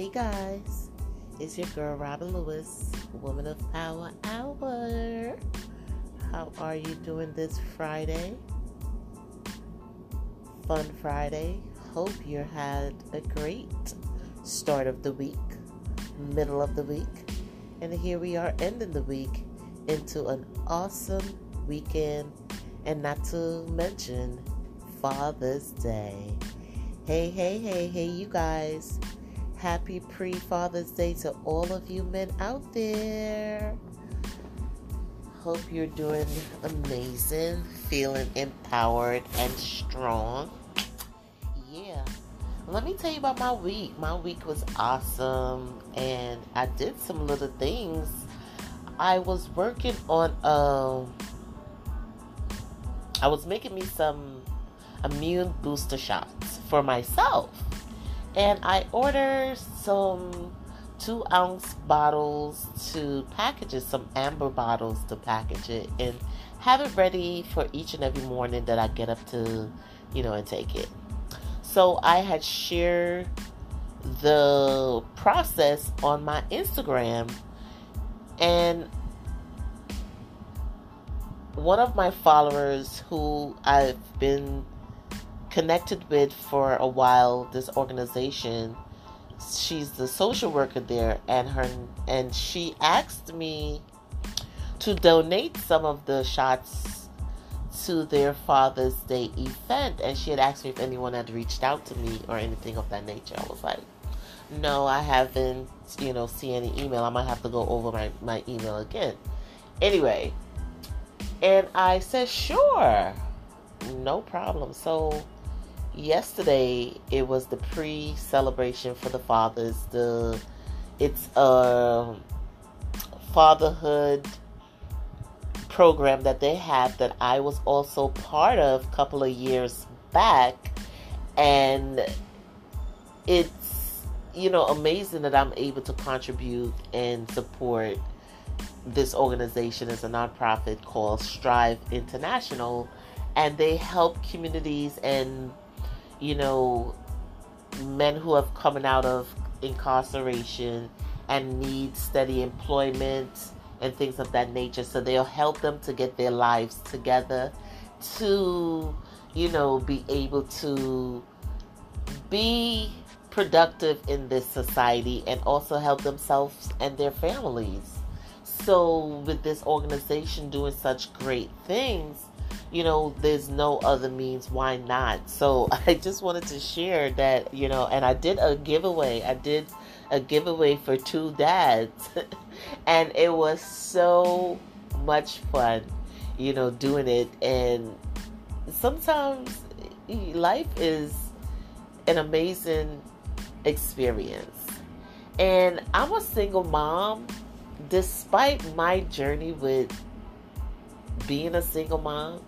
Hey guys, it's your girl Robin Lewis, Woman of Power Hour. How are you doing this Friday? Fun Friday. Hope you had a great start of the week, middle of the week, and here we are ending the week into an awesome weekend, and not to mention Father's Day. Hey, hey, hey, hey, you guys. Happy pre Father's Day to all of you men out there. Hope you're doing amazing, feeling empowered and strong. Yeah. Let me tell you about my week. My week was awesome and I did some little things. I was working on um I was making me some immune booster shots for myself and I ordered some two ounce bottles to package it, some amber bottles to package it, and have it ready for each and every morning that I get up to, you know, and take it. So I had shared the process on my Instagram, and one of my followers who I've been connected with for a while this organization. She's the social worker there and her and she asked me to donate some of the shots to their father's day event and she had asked me if anyone had reached out to me or anything of that nature. I was like no i haven't you know see any email. I might have to go over my, my email again. Anyway and i said sure no problem. So yesterday it was the pre-celebration for the fathers. The it's a fatherhood program that they have that I was also part of a couple of years back, and it's you know amazing that I'm able to contribute and support this organization as a nonprofit called Strive International, and they help communities and you know, men who have coming out of incarceration and need steady employment and things of that nature. So they'll help them to get their lives together to, you know, be able to be productive in this society and also help themselves and their families. So, with this organization doing such great things, you know, there's no other means. Why not? So I just wanted to share that, you know, and I did a giveaway. I did a giveaway for two dads, and it was so much fun, you know, doing it. And sometimes life is an amazing experience. And I'm a single mom, despite my journey with being a single mom,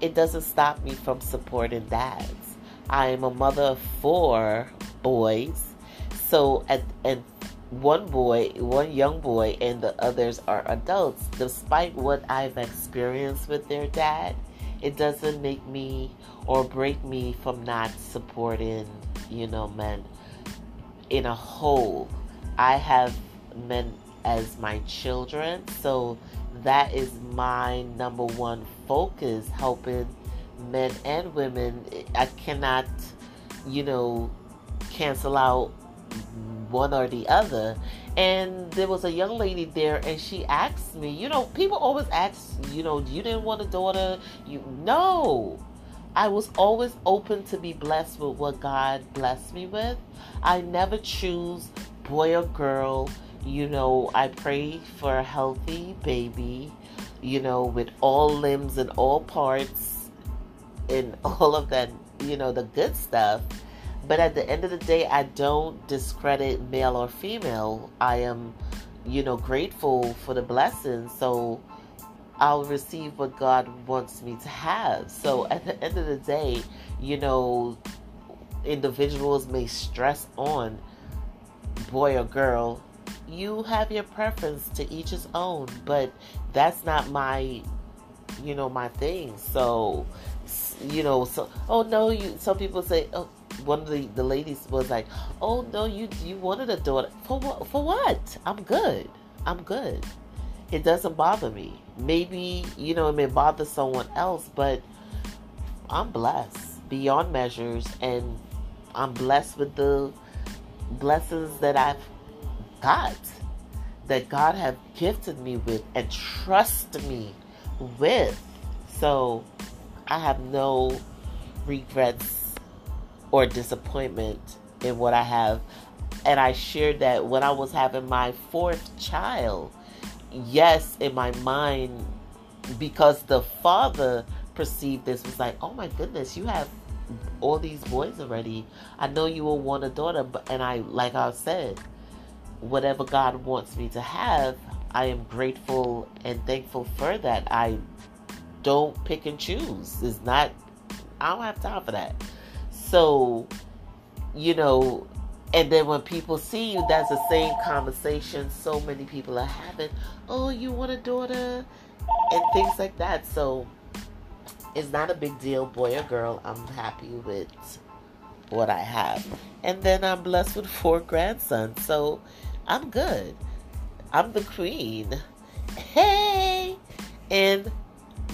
it doesn't stop me from supporting dads. I am a mother of four boys. So, at, and one boy, one young boy, and the others are adults. Despite what I've experienced with their dad, it doesn't make me or break me from not supporting, you know, men in a whole. I have men as my children, so that is my number one focus helping men and women. I cannot you know cancel out one or the other. And there was a young lady there and she asked me you know people always ask you know you didn't want a daughter? You know i was always open to be blessed with what god blessed me with. I never choose boy or girl you know, I pray for a healthy baby, you know, with all limbs and all parts and all of that, you know, the good stuff. But at the end of the day, I don't discredit male or female. I am, you know, grateful for the blessings. So I'll receive what God wants me to have. So at the end of the day, you know, individuals may stress on boy or girl you have your preference to each his own, but that's not my, you know, my thing. So, you know, so oh no, you. Some people say, oh, one of the, the ladies was like, "Oh no, you you wanted a daughter for what? For what? I'm good. I'm good. It doesn't bother me. Maybe you know it may bother someone else, but I'm blessed beyond measures, and I'm blessed with the blessings that I've got, that God have gifted me with, and trust me with. So I have no regrets or disappointment in what I have. And I shared that when I was having my fourth child, yes, in my mind, because the father perceived this was like, oh my goodness, you have all these boys already. I know you will want a daughter, but and I, like I said, whatever God wants me to have, I am grateful and thankful for that. I don't pick and choose. It's not I don't have time for that. So, you know, and then when people see you, that's the same conversation so many people are having. Oh, you want a daughter? And things like that. So it's not a big deal, boy or girl. I'm happy with what I have. And then I'm blessed with four grandsons. So I'm good. I'm the queen. Hey! And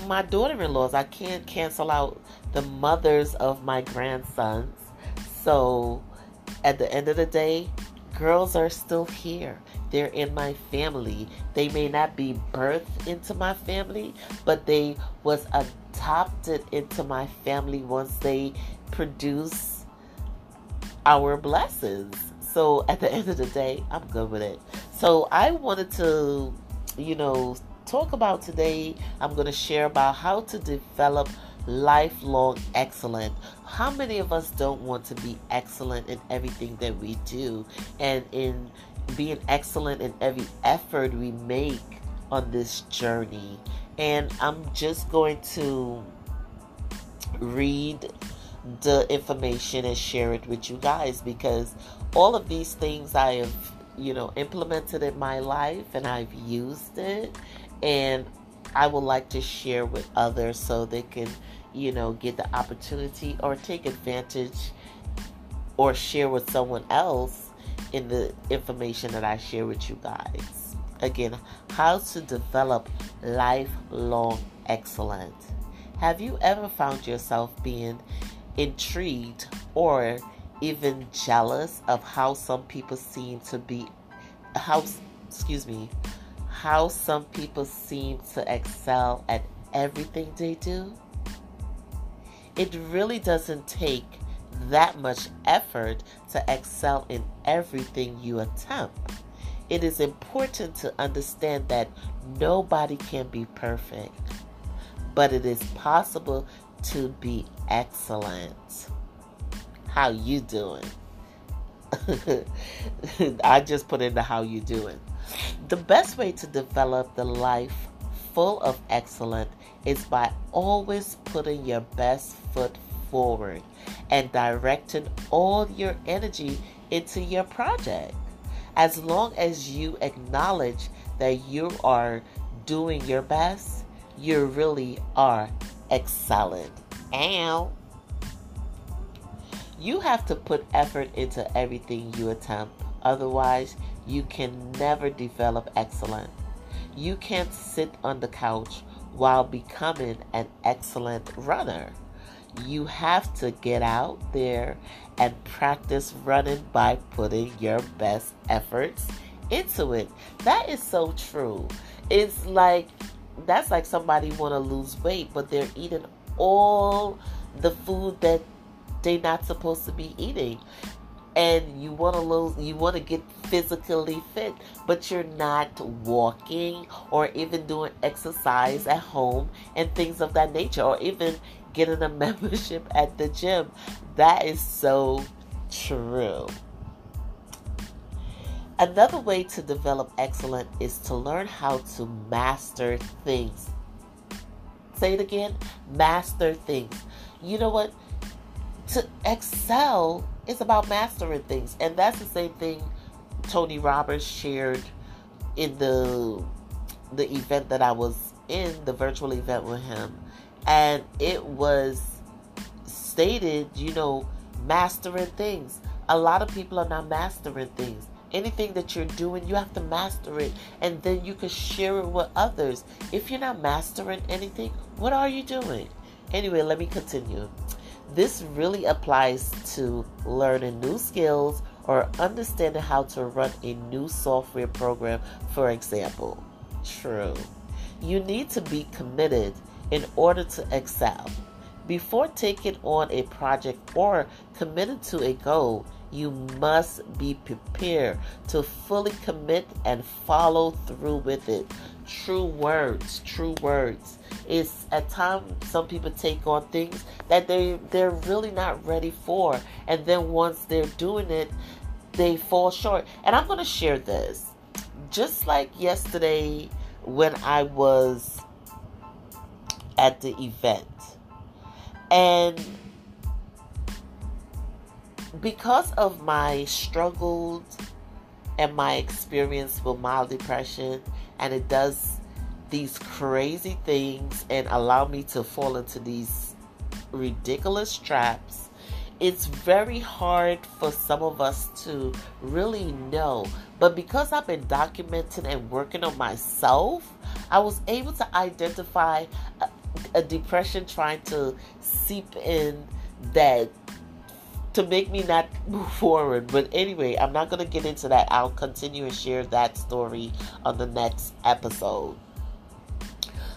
my daughter in laws, I can't cancel out the mothers of my grandsons. So at the end of the day, girls are still here. They're in my family. They may not be birthed into my family, but they was adopted into my family once they produce our blessings. So at the end of the day, I'm good with it. So I wanted to, you know, talk about today. I'm going to share about how to develop lifelong excellent. How many of us don't want to be excellent in everything that we do and in being excellent in every effort we make on this journey? And I'm just going to read the information and share it with you guys because all of these things I have, you know, implemented in my life and I've used it and I would like to share with others so they can, you know, get the opportunity or take advantage or share with someone else in the information that I share with you guys. Again, how to develop lifelong excellence. Have you ever found yourself being intrigued or even jealous of how some people seem to be how excuse me how some people seem to excel at everything they do? It really doesn't take that much effort to excel in everything you attempt. It is important to understand that nobody can be perfect, but it is possible to be excellent. How you doing? I just put in the how you doing. The best way to develop the life full of excellence is by always putting your best foot forward and directing all your energy into your project. As long as you acknowledge that you are doing your best, you really are excelling. And you have to put effort into everything you attempt. Otherwise, you can never develop excellence. You can't sit on the couch while becoming an excellent runner. You have to get out there and practice running by putting your best efforts into it. That is so true. It's like that's like somebody want to lose weight but they're eating all the food that they're not supposed to be eating. And you want to lose you want to get physically fit but you're not walking or even doing exercise at home and things of that nature or even getting a membership at the gym. That is so true. Another way to develop excellence is to learn how to master things. Say it again master things. You know what to excel is about mastering things. And that's the same thing Tony Roberts shared in the the event that I was in, the virtual event with him. And it was stated, you know, mastering things. A lot of people are not mastering things. Anything that you're doing, you have to master it and then you can share it with others. If you're not mastering anything, what are you doing? Anyway, let me continue. This really applies to learning new skills or understanding how to run a new software program, for example. True. You need to be committed in order to excel. Before taking on a project or committed to a goal, you must be prepared to fully commit and follow through with it. True words, true words. It's at times some people take on things that they they're really not ready for, and then once they're doing it, they fall short. And I'm going to share this. Just like yesterday when I was at the event, and because of my struggles and my experience with mild depression, and it does these crazy things and allow me to fall into these ridiculous traps, it's very hard for some of us to really know. But because I've been documenting and working on myself, I was able to identify a, a depression trying to seep in that to make me not move forward. But anyway, I'm not going to get into that. I'll continue and share that story on the next episode.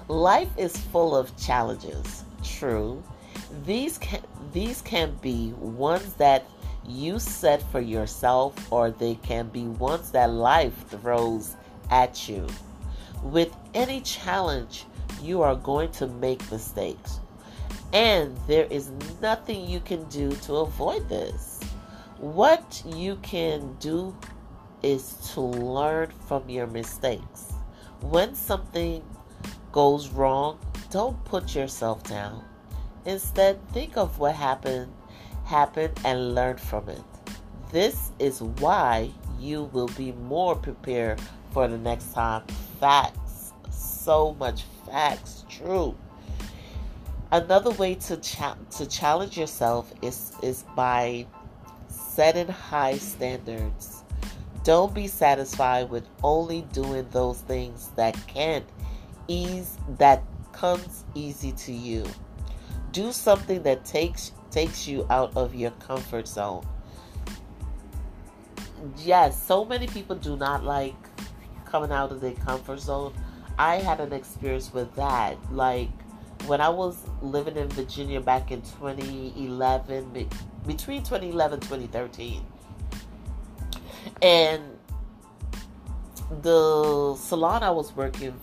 Life is full of challenges. True. These can these can be ones that you set for yourself or they can be ones that life throws at you. With any challenge, you are going to make mistakes. And there is nothing you can do to avoid this. What you can do is to learn from your mistakes. When something goes wrong, don't put yourself down. Instead, think of what happened happened and learn from it. This is why you will be more prepared for the next time. Facts. So much facts. True. Another way to cha- to challenge yourself is is by setting high standards. Don't be satisfied with only doing those things that can't ease that comes easy to you. Do something that takes takes you out of your comfort zone. Yes, so many people do not like coming out of their comfort zone. I had an experience with that. Like when I was living in Virginia back in 2011, between 2011 and 2013, and the salon I was working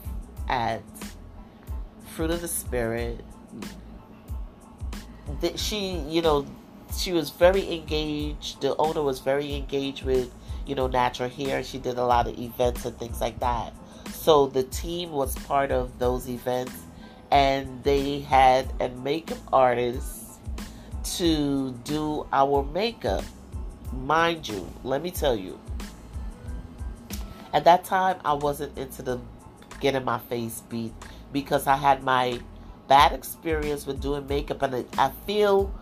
at, Fruit of the Spirit, that she, you know, she was very engaged. The owner was very engaged with, you know, natural hair. She did a lot of events and things like that. So the team was part of those events and they had a makeup artist to do our makeup. Mind you, let me tell you, at that time I wasn't into the getting my face beat because I had my bad experience with doing makeup and I feel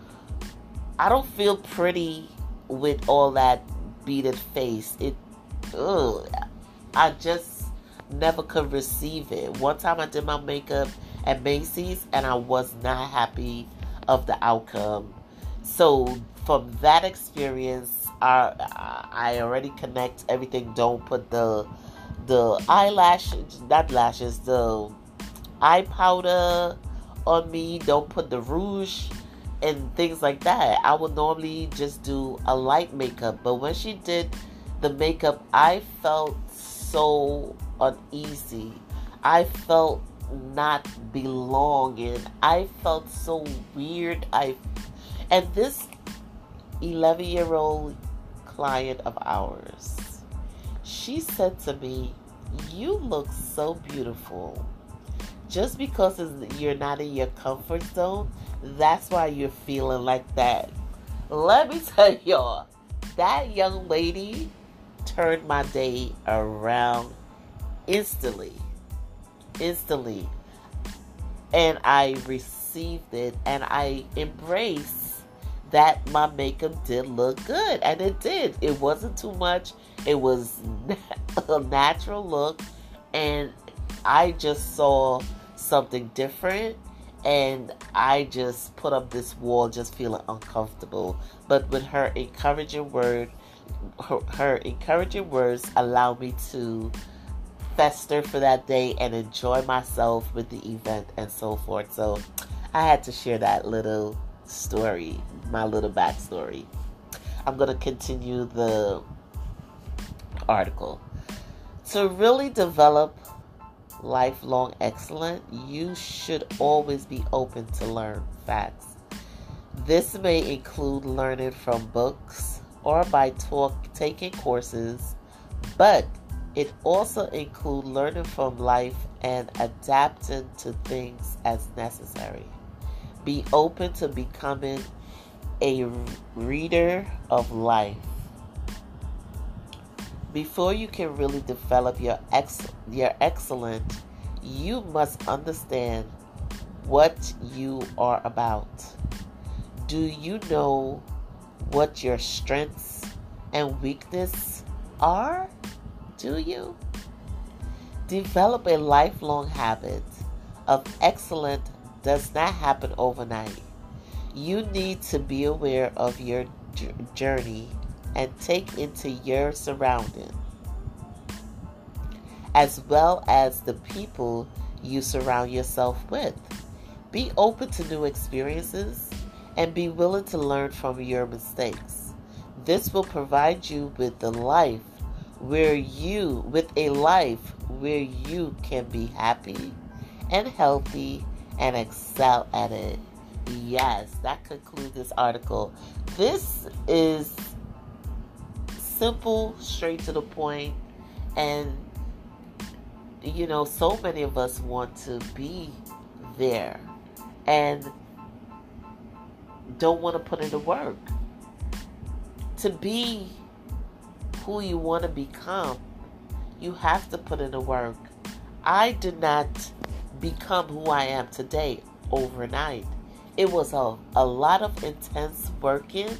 I don't feel pretty with all that beaded face. It ugh, I just never could receive it. One time I did my makeup at Macy's and I was not happy of the outcome. So from that experience, I I already connect everything. Don't put the the eyelashes, not lashes, the eye powder on me. Don't put the rouge and things like that. I would normally just do a light makeup, but when she did the makeup, I felt so uneasy. I felt not belonging. I felt so weird. I and this 11 year old client of ours, she said to me, You look so beautiful. Just because you're not in your comfort zone, that's why you're feeling like that. Let me tell y'all, that young lady turned my day around instantly instantly. And I received it and I embrace that my makeup did look good. And it did. It wasn't too much, it was a natural look. And I just saw something different. And I just put up this wall just feeling uncomfortable. But with her encouraging word, her, her encouraging words allow me to fester for that day and enjoy myself with the event and so forth. So I had to share that little story, my little backstory. I'm going to continue the article. To really develop lifelong excellence, you should always be open to learn facts. This may include learning from books or by talk, taking courses, but it also includes learning from life and adapting to things as necessary. Be open to becoming a reader of life. Before you can really develop your ex- your excellent, you must understand what you are about. Do you know what your strengths and weaknesses are? Do you? Develop a lifelong habit of excellence does not happen overnight. You need to be aware of your journey and take into your surrounding, as well as the people you surround yourself with. Be open to new experiences and be willing to learn from your mistakes. This will provide you with the life where you with a life where you can be happy and healthy and excel at it. Yes, that concludes this article. This is simple, straight to the point, and you know, so many of us want to be there and don't want to put in the work. To be who you want to become, you have to put in the work. I did not become who I am today overnight. It was a, a lot of intense working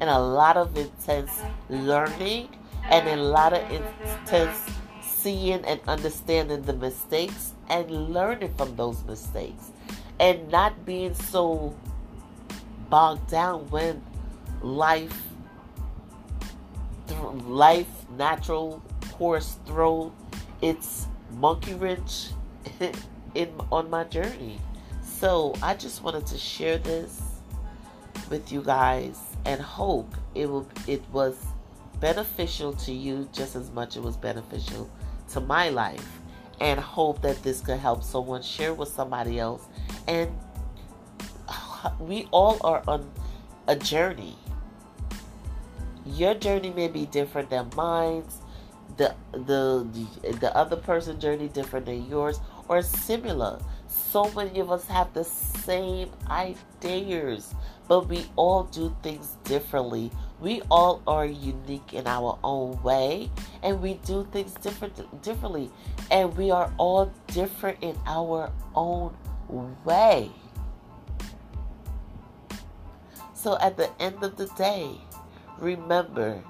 and a lot of intense learning and a lot of intense seeing and understanding the mistakes and learning from those mistakes and not being so bogged down when life life natural course throw. Its monkey wrench in on my journey. So I just wanted to share this with you guys and hope it will it was beneficial to you just as much it was beneficial to my life. And hope that this could help someone share with somebody else. And we all are on a journey your journey may be different than mine the the the other person's journey different than yours or similar. So many of us have the same ideas, but we all do things differently. We all are unique in our own way, and we do things different differently, and we are all different in our own way. So at the end of the day, remember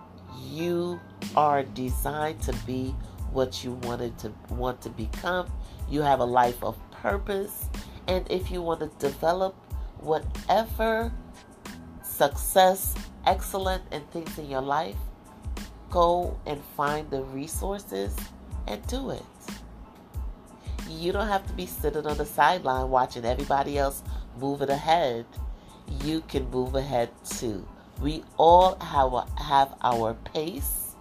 you are designed to be what you wanted to want to become you have a life of purpose. And if you want to develop whatever success, excellent, and things in your life, go and find the resources and do it. You don't have to be sitting on the sideline watching everybody else moving ahead. You can move ahead too. We all have, have our pace.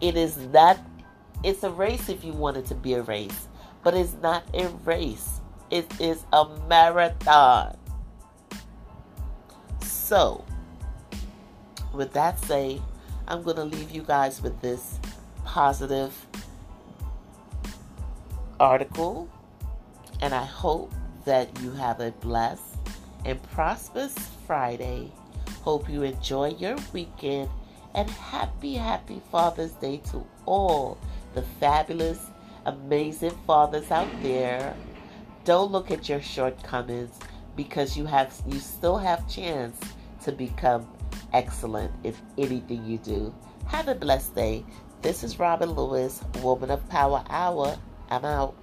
It is not, it's a race if you want it to be a race but it's not a race, it is a marathon. So, with that say, I'm going to leave you guys with this positive article, and I hope that you have a blessed and prosperous Friday. Hope you enjoy your weekend and happy, happy Father's Day to all the fabulous amazing fathers out there. Don't look at your shortcomings because you have you still have chance to become excellent in anything you do. Have a blessed day. This is Robin Lewis, Woman of Power Hour. I'm out.